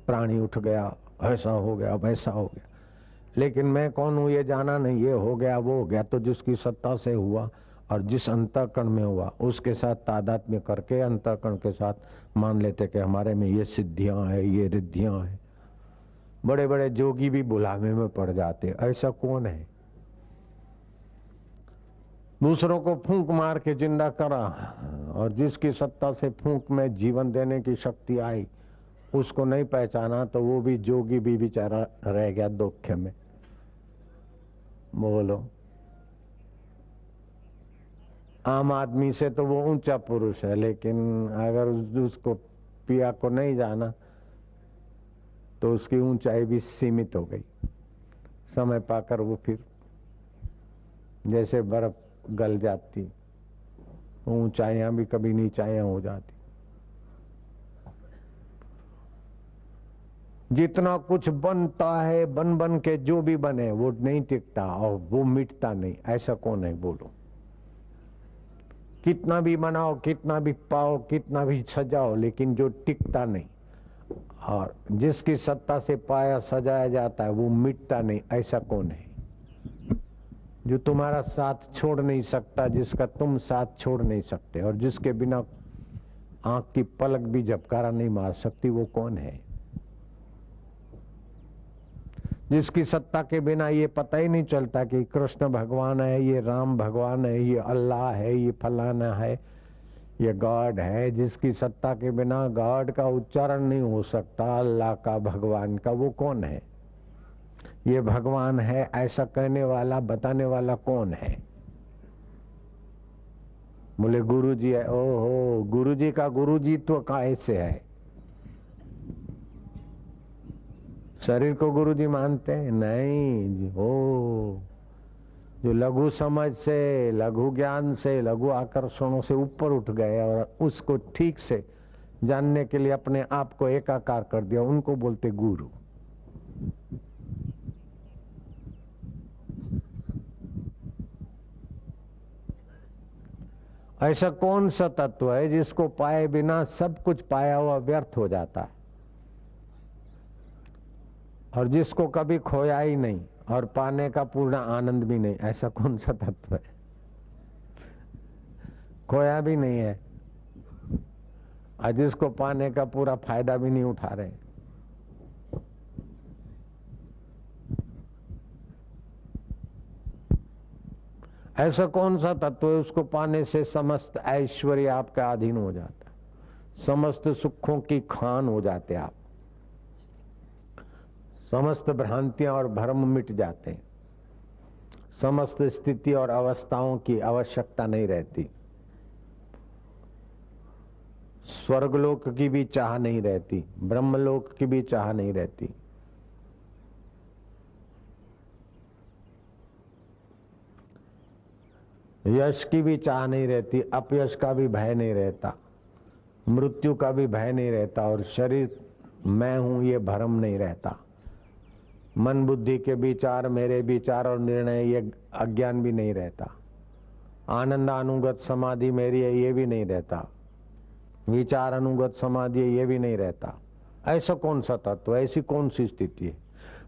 प्राणी उठ गया। ऐसा हो गया, वैसा हो गया। लेकिन मैं कौन हूँ? ये जाना नहीं। ये हो गया, वो हो गया। तो जिसकी सत्ता से हुआ और जिस अंतकरण में हुआ, उसके साथ तादाद में करके अंतकरण के साथ मान लेते कि हमारे में ये सिद्धियाँ हैं, ये रिद्धियाँ हैं। बड़े बड़े जोगी भी बुलावे में पड़ जाते ऐसा कौन है? दूसरों को फूंक मार के ज़िंदा करा और जिसकी सत्ता से फूंक में जीवन देने की शक्ति आई, उसको नहीं पहचाना तो वो भी जोगी भी बेचारा रह गया दुख में। बोलो, आम आदमी से तो वो ऊँचा पुरुष है, लेकिन अगर उसको पिया को नहीं जाना तो उसकी ऊंचाई भी सीमित हो गई। समय पाकर वो फिर, जैसे बर्फ़ गल जाती। ऊंचाइयाँ भी कभी नीचाइयाँ हो जाती। जितना कुछ बनता है, बन बन के जो भी बने, वो नहीं टिकता और वो मिटता नहीं। ऐसा कौन है बोलो? कितना भी बनाओ, कितना भी पाओ, कितना भी सजाओ, लेकिन जो टिकता नहीं। और जिसकी सत्ता से पाया, सजाया जाता है, वो मिटता नहीं। ऐसा कौन है? जो तुम्हारा साथ छोड़ नहीं सकता, जिसका तुम साथ छोड़ नहीं सकते और जिसके बिना आँख की पलक भी झपकारा नहीं मार सकती, वो कौन है? जिसकी सत्ता के बिना ये पता ही नहीं चलता कि कृष्ण भगवान है, ये राम भगवान है, ये अल्लाह है, ये फलाना है, ये गॉड है। जिसकी सत्ता के बिना गॉड का उच्चारण नहीं हो सकता, अल्लाह का, भगवान का, वो कौन है? ये भगवान है, ऐसा कहने वाला, बताने वाला कौन है? बोले गुरु जी है। ओहो गुरु जी का गुरु जी तो का ऐसे है? शरीर को गुरु जी मानते हैं? नहीं ओ जो लघु समझ से, लघु ज्ञान से, लघु आकर्षणों से ऊपर उठ गए और उसको ठीक से जानने के लिए अपने आप को एकाकार कर दिया, उनको बोलते गुरु। ऐसा कौन सा तत्व है जिसको पाए बिना सब कुछ पाया हुआ व्यर्थ हो जाता है? और जिसको कभी खोया ही नहीं और पाने का पूर्ण आनंद भी नहीं, ऐसा कौन सा तत्व है? खोया भी नहीं है और जिसको पाने का पूरा फ़ायदा भी नहीं उठा रहे ऐसा कौन सा तत्व है उसको पाने से समस्त ऐश्वर्य आपका अधीन हो जाता समस्त सुखों की खान हो जाते आप। समस्त भ्रांतियाँ और भ्रम मिट जाते हैं। समस्त स्थिति और अवस्थाओं की आवश्यकता नहीं रहती। स्वर्गलोक की भी चाह नहीं रहती, ब्रह्मलोक की भी चाह नहीं रहती। यश की भी चाह नहीं रहती, अपयश का भी भय नहीं रहता, मृत्यु का भी भय नहीं रहता और शरीर, मैं हूँ, ये भ्रम नहीं रहता। मन बुद्धि के विचार, मेरे विचार और निर्णय, ये अज्ञान भी नहीं रहता। आनंद अनुगत समाधि मेरी है, ये भी नहीं रहता। विचार अनुगत समाधि है, ये भी नहीं रहता। ऐसा कौन सा तत्व ऐसी कौन सी स्थिति है?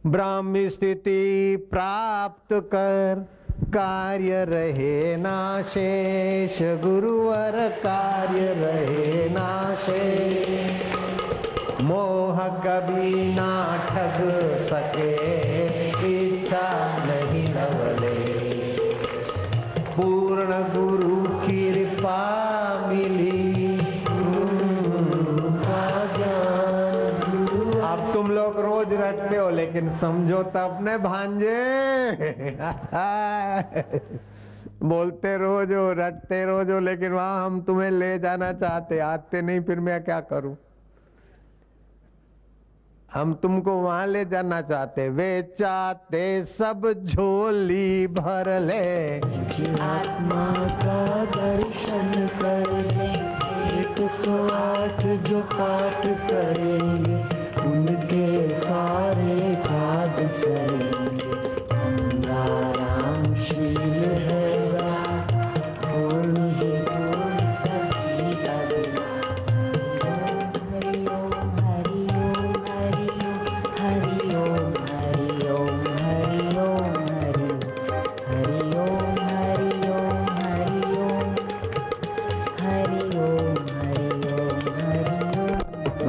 ब्राह्मी स्थिति प्राप्त कर कार्य रहे ना शेष, गुरुवर कार्य रहे ना शेष। मोह कभी ना ठग सके, इच्छा नहीं लवले। पूर्ण गुरु कृपा लेकिन समझो तो अपने भांजे। बोलते रोज हो रटते रोज हो लेकिन वहाँ हम तुम्हें ले जाना चाहते। आते नहीं, फिर मैं क्या करूँ? हम तुमको वहाँ ले जाना चाहते। वे चाहते सब झोली भर ले। आत्मा का दर्शन कर ले। एक सौ आठ जो पाठ करेंगे। सारे काज सरेंगे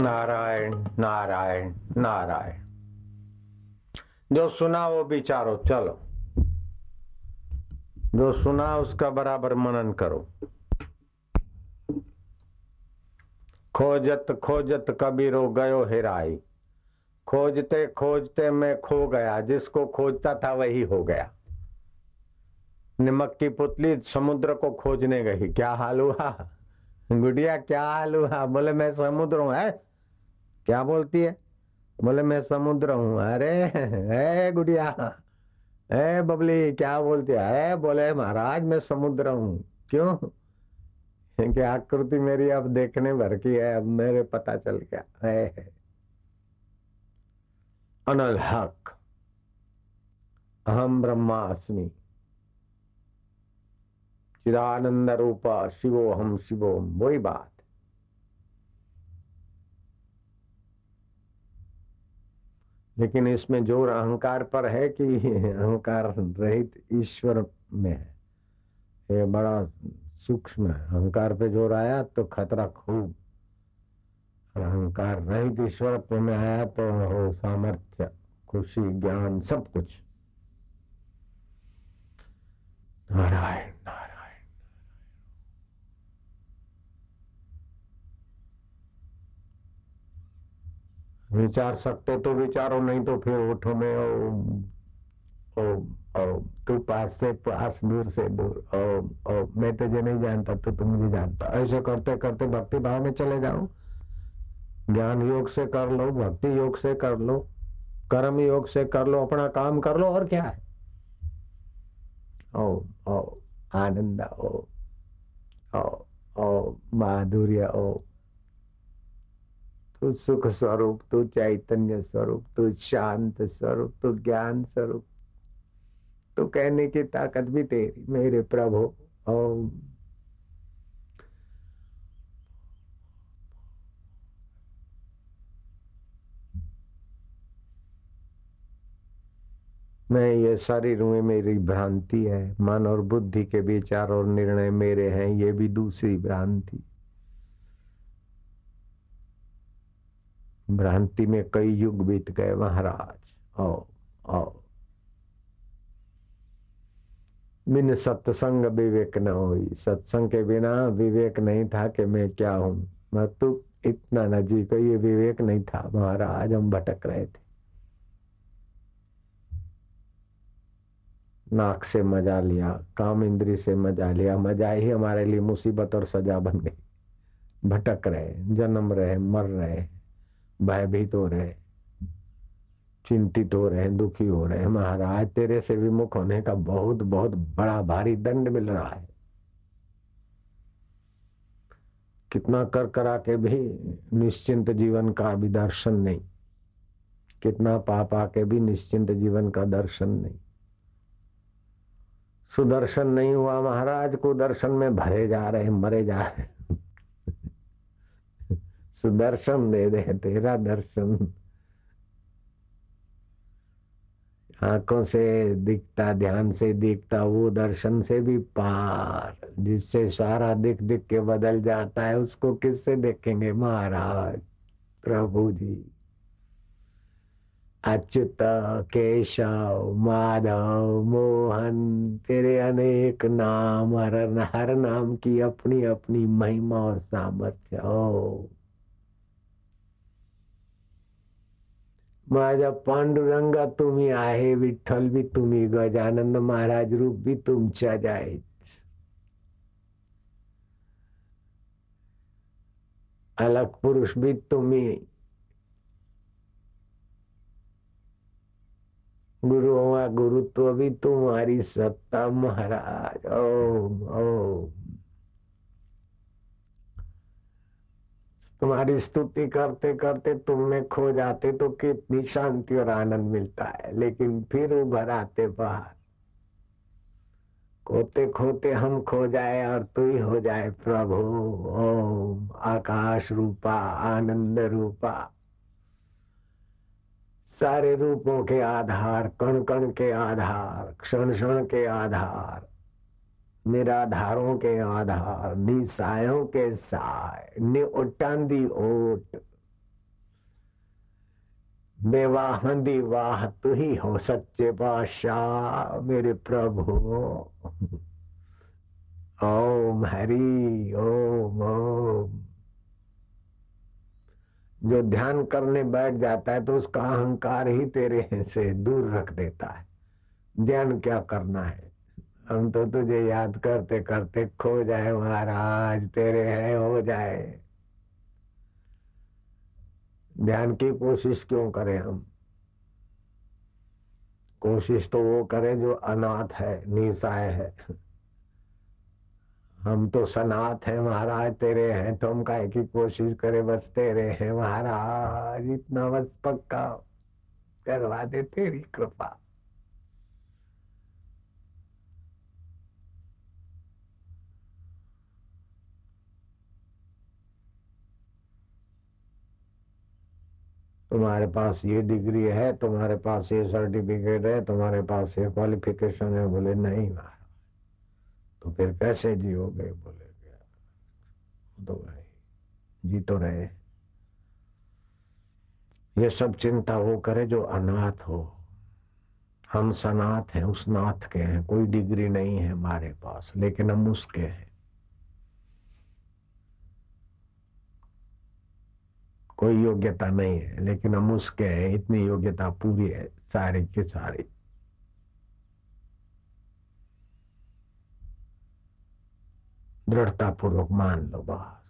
नारायण नारायण नारायण। जो सुना वो विचारो चलो। जो सुना उसका बराबर मनन करो। खोजत खोजत कबीरो गयो हेराई। खोजते खोजते मैं खो गया, जिसको खोजता था वही हो गया। निमक की पुतली समुद्र को खोजने गई। क्या हाल हुआ? गुड़िया, क्या हाल हुआ? बोले, मैं समुद्र हूँ, है? क्या बोलती है? बोले, मैं समुद्र हूँ। अरे है गुड़िया है बबली, क्या बोलती है? बोले, महाराज, मैं समुद्र हूँ। क्यों? कि आकृति मेरी अब देखने भर की है, अब मेरे पता चल गया। है। अनल हक, अहम ब्रह्मास्मि। चिदानंद रूपा, शिवो हम शिवो वही बात। लेकिन इसमें ज़ोर अहंकार पर है कि अहंकार रहित ईश्वर में है। ये बड़ा सूक्ष्म है। अहंकार पे ज़ोर आया तो खतरा खूब। और अहंकार रहित ईश्वर में आया तो हो सामर्थ्य, खुशी, ज्ञान, सब कुछ। नारायण। विचार सकते तो विचारो नहीं तो फिर उठो में ओ, ओ, ओ, तू पास से पास दूर से दूर ओ, ओ, मैं तुझे नहीं जानता तो तू मुझे जानता। ऐसे करते करते भक्ति भाव में चले जाओ। ज्ञान योग से कर लो भक्ति योग से कर लो कर्म योग से कर लो अपना काम कर लो और क्या है? ओ ओ आनंद ओ ओ ओ माधुर्य ओ तू सुख स्वरूप तू चैतन्य स्वरूप तू शांत स्वरूप तू ज्ञान स्वरूप तो कहने की ताकत भी तेरी, मेरे प्रभु। ओम। मैं ये शरीर हूँ मेरी भ्रांति है, मन और बुद्धि के विचार और निर्णय मेरे हैं, ये भी दूसरी भ्रांति। भ्रांति में कई युग बीत गए महाराज ओ ओ बिन सत्संग विवेक न हुई। सत्संग के बिना विवेक नहीं था कि मैं क्या हूँ। मैं तू इतना नजीक ये विवेक नहीं था। महाराज हम भटक रहे थे। नाक से मज़ा लिया, काम इंद्री से मज़ा लिया। मज़ा ही हमारे लिए मुसीबत और सजा बन गई। भटक रहे, जन्म रहे, मर रहे। भयभीत हो रहे, चिंतित हो रहे, दुखी हो रहे। महाराज, तेरे से विमुख होने का बहुत बहुत बड़ा भारी दंड मिल रहा है। कितना कर करा के भी निश्चिंत जीवन का भी दर्शन नहीं। कितना पाप आके भी निश्चिंत जीवन का दर्शन नहीं। सुदर्शन नहीं हुआ महाराज को दर्शन में भरे जा रहे, मरे जा रहे। सुदर्शन दे दे, तेरा दर्शन। आँखों से दिखता, ध्यान से दिखता, वो दर्शन से भी पार। जिससे सारा दिख दिख के बदल जाता है, उसको किससे देखेंगे? महाराज, प्रभु जी। अच्युत, केशव, माधव, मोहन, तेरे अनेक नाम, हर हर नाम की अपनी अपनी महिमा और सामर्थ्य। हो माझा पांडुरंगा तुम्ही आहे, विठ्ठल भी तुम्ही गजानंद महाराज रूप भी तुमच्याच आहेत. अलग पुरुष भी तुम्ही. गुरुओं गुरुत्व भी तुम्हारी सत्ता, महाराज. ओम ओम. तुम्हारी स्तुति करते करते तुम में खो जाते तो कितनी शांति और आनंद मिलता है, लेकिन फिर उभर आते बाहर। खोते खोते हम खो जाए और तू ही हो जाए प्रभु। ओम आकाश रूपा, आनंद रूपा। सारे रूपों के आधार कण कण के आधार क्षण क्षण के आधार। निराधारों के आधार, निसायों के साय नि उटांदी ओट। बेवाहंदी वाह, तू ही हो सच्चे बादशाह मेरे प्रभु। ओम हरि, ओम ओम। जो ध्यान करने बैठ जाता है तो उसका अहंकार ही तेरे से दूर रख देता है। ध्यान क्या करना है? हम तो तुझे याद करते करते खो जाए महाराज, तेरे हैं, हो जाए। ध्यान की कोशिश क्यों करें हम? कोशिश तो वो करे जो अनाथ है निशाय है। हम तो सनाथ है महाराज, तेरे हैं तो हम काय की कोशिश करे? बस तेरे हैं महाराज, इतना बस पक्का करवा दे तेरी कृपा। तुम्हारे पास ये डिग्री है, तुम्हारे पास ये सर्टिफिकेट है, तुम्हारे पास ये क्वालिफिकेशन है, बोले, नहीं महाराज। तो फिर कैसे जियोगे? बोले, क्या? तो भाई, जी तो रहे। ये सब चिंता वो करे जो अनाथ हो। हम सनाथ हैं, उस नाथ के हैं, कोई डिग्री नहीं है हमारे पास, लेकिन हम उसके हैं। कोई योग्यता नहीं है, लेकिन हम उसके हैं, इतनी योग्यता पूरी है, सारी की सारी। दृढ़ता पूर्वक मान लो बस।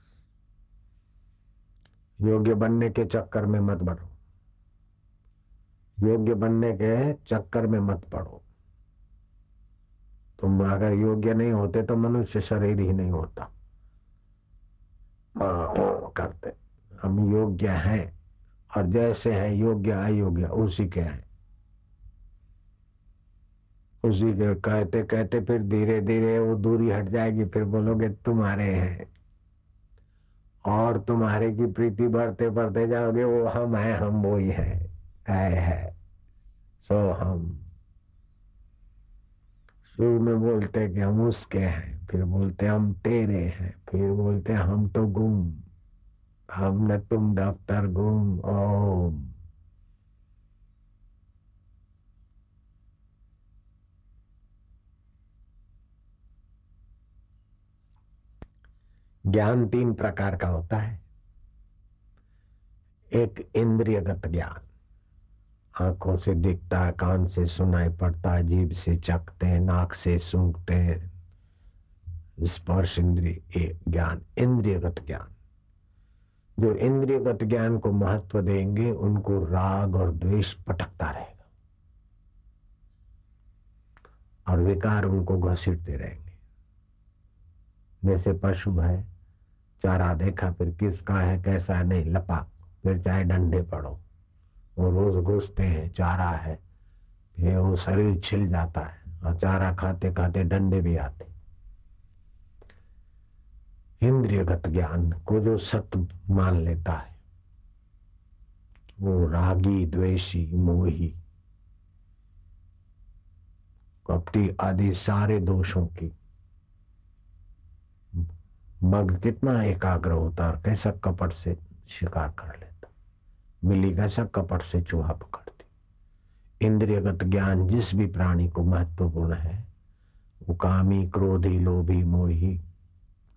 योग्य बनने के चक्कर में मत बढ़ो। योग्य बनने के चक्कर में मत पड़ो। तुम अगर योग्य नहीं होते तो मनुष्य शरीर ही नहीं होता। करते। हम योग्य हैं और जैसे हैं योग्य अयोग्य, उसी के हैं। उसी के कहते कहते फिर धीरे धीरे वो दूरी हट जाएगी, फिर बोलोगे तुम्हारे हैं। और तुम्हारे की प्रीति बढ़ते बढ़ते जाओगे, वो हम है, हम वो ही है है है। सो हम। शुरू में बोलते कि हम उसके हैं, फिर बोलते हम तेरे हैं, फिर बोलते हम तो गुम। हम न तुम दफ्तर गुम ओम ज्ञान तीन प्रकार का होता है। एक इंद्रियगत ज्ञान। आँखों से दिखता है, कान से सुनाई पड़ता है, जीभ से चखते हैं, नाक से सूंघते हैं। स्पर्श इंद्रिय ज्ञान, इंद्रियगत ज्ञान। जो इंद्रियगत ज्ञान को महत्व देंगे, उनको राग और द्वेष पटकता रहेगा। और विकार उनको घसीटते रहेंगे। जैसे पशु है, चारा देखा, फिर किसका है, कैसा है, नहीं, लपा, फिर चाहे डंडे पड़ो। वो रोज घुसते हैं, चारा है, फिर वो शरीर छिल जाता है, और चारा खाते खाते डंडे भी आते इंद्रियगत ज्ञान को जो सत्य मान लेता है, वो रागी, द्वेषी, मोही, कपटी आदि सारे दोषों की मग कितना एकाग्र होता और कैसा कपट से शिकार कर लेता मिली कैसा कपट से चूहा पकड़ती इंद्रियगत ज्ञान जिस भी प्राणी को महत्वपूर्ण है, वो कामी, क्रोधी, लोभी, मोही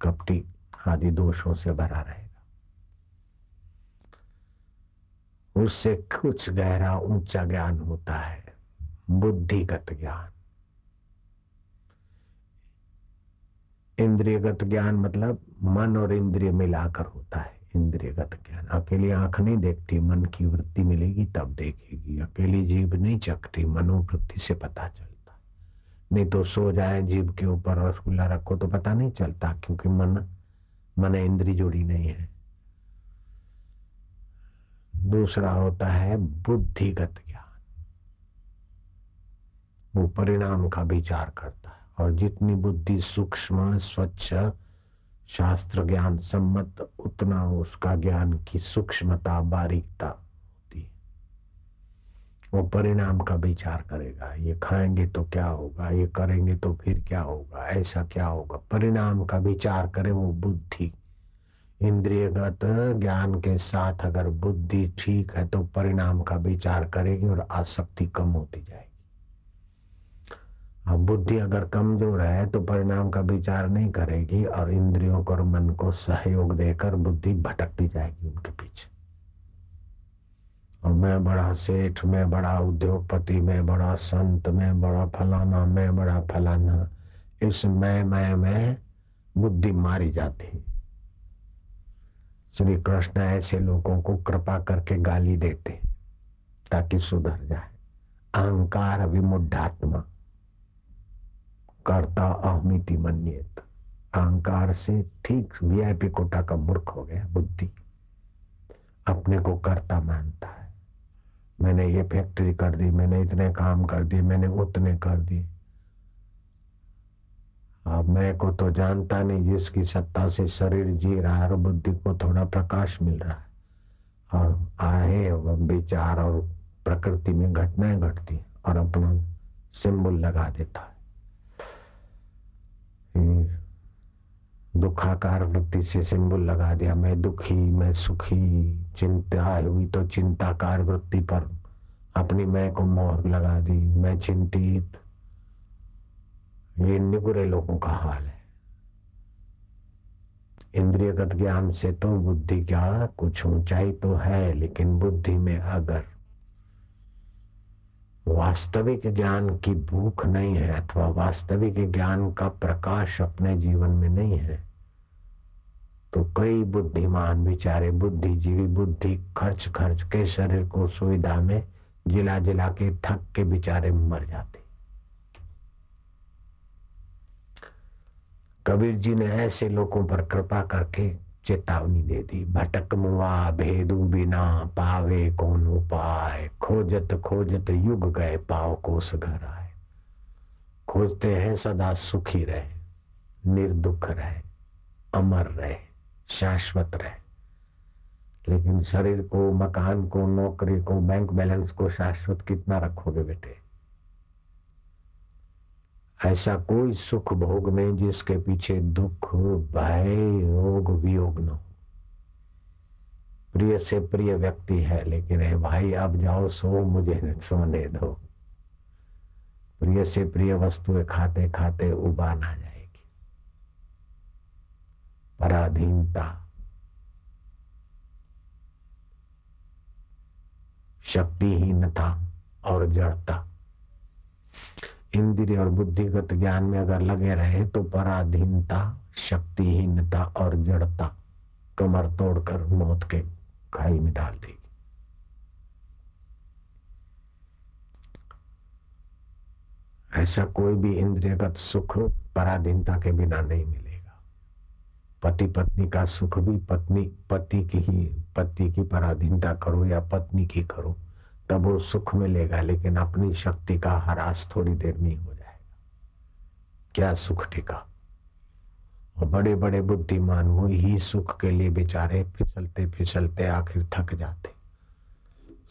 कपटी आदि दोषों से भरा रहेगा। उससे कुछ गहरा ऊँचा ज्ञान होता है, बुद्धिगत ज्ञान। इंद्रियगत ज्ञान मतलब मन और इंद्रिय मिलाकर होता है, इंद्रियगत ज्ञान। अकेली आँख नहीं देखती, मन की वृत्ति मिलेगी तब देखेगी। अकेली जीव नहीं चखती, मनोवृत्ति से पता चलता नहीं तो सो जाए जीभ के ऊपर रसगुल्ला रखो तो पता नहीं चलता, क्योंकि मन मन इंद्री जुड़ी नहीं है। दूसरा होता है बुद्धिगत ज्ञान। वो परिणाम का विचार करता है और जितनी बुद्धि सूक्ष्म, स्वच्छ, शास्त्र ज्ञान सम्मत, उतना उसका ज्ञान की सूक्ष्मता, बारीकता वो परिणाम का विचार करेगा। ये खाएँगे तो क्या होगा? ये करेंगे तो फिर क्या होगा? ऐसा क्या होगा? परिणाम का विचार करे वो बुद्धि। इंद्रियगत ज्ञान के साथ अगर बुद्धि ठीक है तो परिणाम का विचार करेगी और आसक्ति कम होती जाएगी। अब बुद्धि अगर कमज़ोर है तो परिणाम का विचार नहीं करेगी और इंद्रियों को और मन को सहयोग देकर बुद्धि भटकती जाएगी उनके पीछे। और मैं बड़ा सेठ, मैं बड़ा उद्योगपति, मैं बड़ा संत, मैं बड़ा फलाना, मैं बड़ा फलाना। इस मैं मैं मैं बुद्धि मारी जाती। श्री कृष्ण ऐसे लोगों को कृपा करके गाली देते ताकि सुधर जाए। अहंकार विमुढ़ात्मा करता अहमिति मन्यत। अहंकार से ठीक वीआईपी कोटा का मूर्ख हो गया बुद्धि। अपने को करता मानता। मैंने ये फैक्ट्री कर दी, मैंने इतने काम कर दिए, मैंने उतने कर दिए। अब मैं को तो जानता नहीं जिसकी सत्ता से शरीर जी रहा है और बुद्धि को थोड़ा प्रकाश मिल रहा है। और आहे विचार और प्रकृति में घटनाएँ घटती और अपना सिंबल लगा देता है। दुखाकार वृत्ति से सिंबल लगा दिया। मैं दुखी, मैं सुखी चिंता हुई तो चिंताकार वृत्ति पर अपनी मैं को मोहर लगा दी। मैं चिंतित। ये निगुरे लोगों का हाल है। इंद्रियगत ज्ञान से तो बुद्धि क्या कुछ ऊंचाई तो है, लेकिन बुद्धि में अगर वास्तविक ज्ञान की भूख नहीं है अथवा वास्तविक ज्ञान का प्रकाश अपने जीवन में नहीं है। तो कई बुद्धिमान बेचारे, बुद्धिजीवी, बुद्धि खर्च खर्च के शरीर को सुविधा में जिला जिला के थक के बेचारे मर जाते। कबीर जी ने ऐसे लोगों पर कृपा करके चेतावनी दे दी। भटक मुआ, भेदु बिना, पावे कौन उपाय। खोजत खोजत युग गए, पाव कोस घर आए। खोजते हैं सदा सुखी रहे, निर्दुख रहे, अमर रहे, शाश्वत रहे। लेकिन शरीर को, मकान को, नौकरी को बैंक बैलेंस को शाश्वत कितना रखोगे बेटे? ऐसा कोई सुख भोग में जिसके पीछे दुख, भय, रोग वियोग न प्रिय से प्रिय व्यक्ति है, लेकिन है भाई, अब जाओ, सो मुझे, सोने दो। प्रिय से प्रिय वस्तुएँ खाते खाते उबान आ जाएगी। पराधीनता। शक्तिहीनता और जड़ता। इंद्रिय और बुद्धिगत ज्ञान में अगर लगे रहे तो पराधीनता, शक्तिहीनता और जड़ता कमर तोड़कर मौत के खाई में डाल देगी। ऐसा कोई भी इंद्रियगत सुख पराधीनता के बिना नहीं मिलेगा। पति पत्नी का सुख भी पत्नी, पति की ही, पति की पराधीनता करो या पत्नी की करो। तब वो सुख मिलेगा, लेकिन अपनी शक्ति का हरास थोड़ी देर में हो जाएगा। क्या सुख टिका? और बड़े बड़े बुद्धिमान, वो ही सुख के लिए बेचारे फिसलते फिसलते आखिर थक जाते।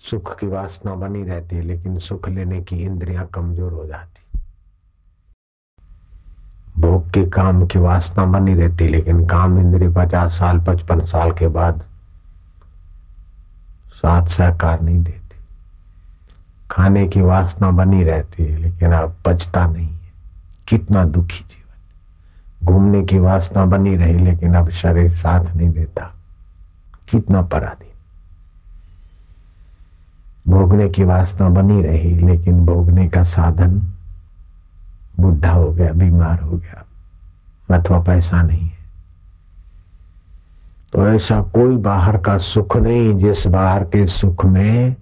सुख की वासना बनी रहती है, लेकिन सुख लेने की इंद्रियाँ कमज़ोर हो जाती। भोग के काम की वासना बनी रहती, लेकिन काम इंद्रिय पचास साल, पचपन साल के बाद साथ सहकार नहीं देती। खाने की वासना बनी रहती है, लेकिन अब पचता नहीं है। कितना दुखी जीवन। घूमने की वासना बनी रही, लेकिन अब शरीर साथ नहीं देता। कितना पराधीन। भोगने की वासना बनी रही, लेकिन भोगने का साधन बुढ़ा हो गया, बीमार हो गया, अथवा पैसा नहीं है। तो ऐसा कोई बाहर का सुख नहीं, जिस बाहर के सुख में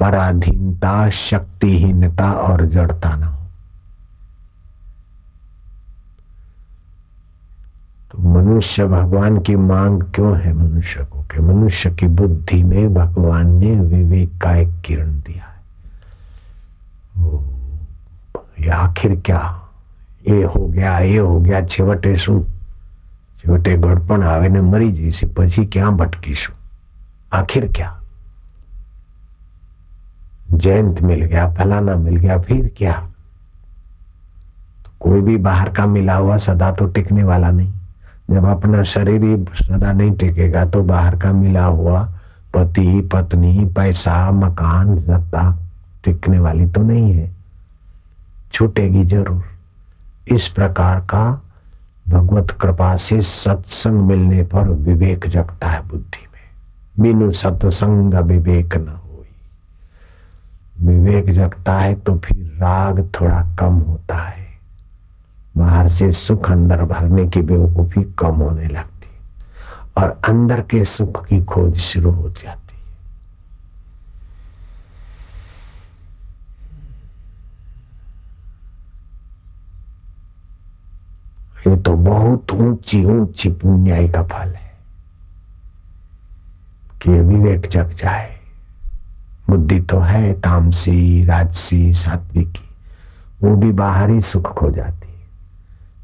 पराधीनता शक्तिहीनता और जड़ता ना हो तो मनुष्य भगवान की मांग क्यों है मनुष्य को कि मनुष्य की बुद्धि में भगवान ने विवेक का एक किरण दिया है ये आखिर क्या ये हो गया ये हो गया छेवटे શું છેવટે ગળપણ આવે ને મરી જઈશ પછી ક્યાં ભટકીશું આખિર ક્યાં जयंत मिल गया, फलाना मिल गया, फिर क्या? तो कोई भी बाहर का मिला हुआ सदा तो टिकने वाला नहीं। जब अपना शरीर ही सदा नहीं टिकेगा तो बाहर का मिला हुआ पति, पत्नी, पैसा, मकान, सत्ता टिकने वाली तो नहीं है। छूटेगी ज़रूर। इस प्रकार का भगवत कृपा से सत्संग मिलने पर विवेक जगता है बुद्धि में। बिनु सत्संग विवेक न विवेक जगता है तो फिर राग थोड़ा कम होता है। बाहर से सुख अंदर भरने की बेवकूफ़ी कम होने लगती और अंदर के सुख की खोज शुरू हो जाती ये तो बहुत ऊँची ऊँची पुण्याई का फल है कि विवेक जग जाए। बुद्धि तो है, तामसी, राजसी, सात्विकी, वो भी बाहरी सुख खो जाती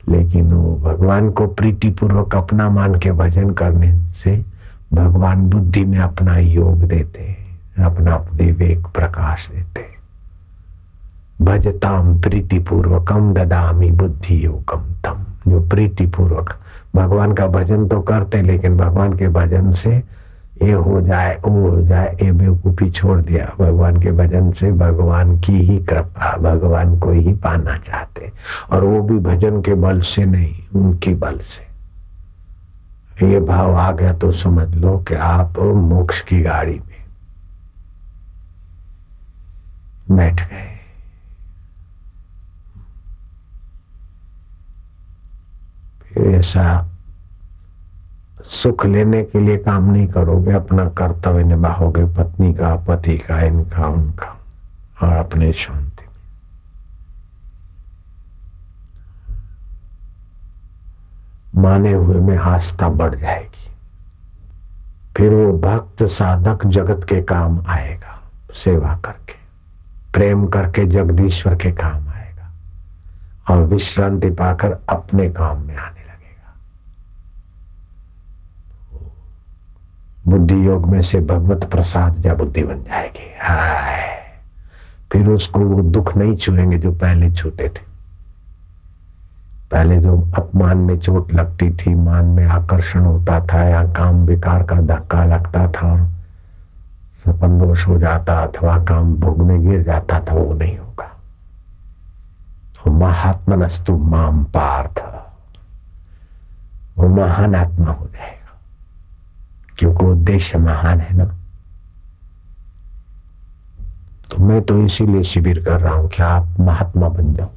लेकिन वो भगवान को प्रीति पूर्वक अपना मान के भजन करने से भगवान बुद्धि में अपना योग देते अपना विवेक प्रकाश देते भजताम प्रीति पूर्वकम ददामी बुद्धि योगम तम। जो प्रीति पूर्वक भगवान का भजन तो करते लेकिन भगवान के भजन से ये हो जाए वो हो जाए ये बेवकूफ़ी छोड़ दिया। भगवान के भजन से भगवान की ही कृपा, भगवान को ही पाना चाहते। और वो भी भजन के बल से नहीं, उनकी बल से। ये भाव आ गया तो समझ लो कि आप मोक्ष की गाड़ी में बैठ गए। ऐसा सुख लेने के लिए काम नहीं करोगे, अपना कर्तव्य निभाओगे, पत्नी का, पति का, इनका, उनका, और अपने शांति में। माने हुए में आस्था बढ़ जाएगी। फिर वो भक्त साधक जगत के काम आएगा, सेवा करके, प्रेम करके जगदीश्वर के काम आएगा, और विश्रांति पाकर अपने काम में आने बुद्धि योग में से भगवत प्रसाद या बुद्धि बन जाएगी। हाय। फिर उसको वो दुख नहीं छुएँगे जो पहले छूते थे। पहले जो अपमान में चोट लगती थी, मान में आकर्षण होता था या काम विकार का धक्का लगता था और सपन दोष हो जाता अथवा काम भोग में गिर जाता था, वो नहीं होगा। तो महात्मनस्तु माम पार्थ। वो महान आत्मा हो जाएगा। क्योंकि उद्देश्य महान है ना। तो मैं तो इसीलिए शिविर कर रहा हूँ कि आप महात्मा बन जाओ।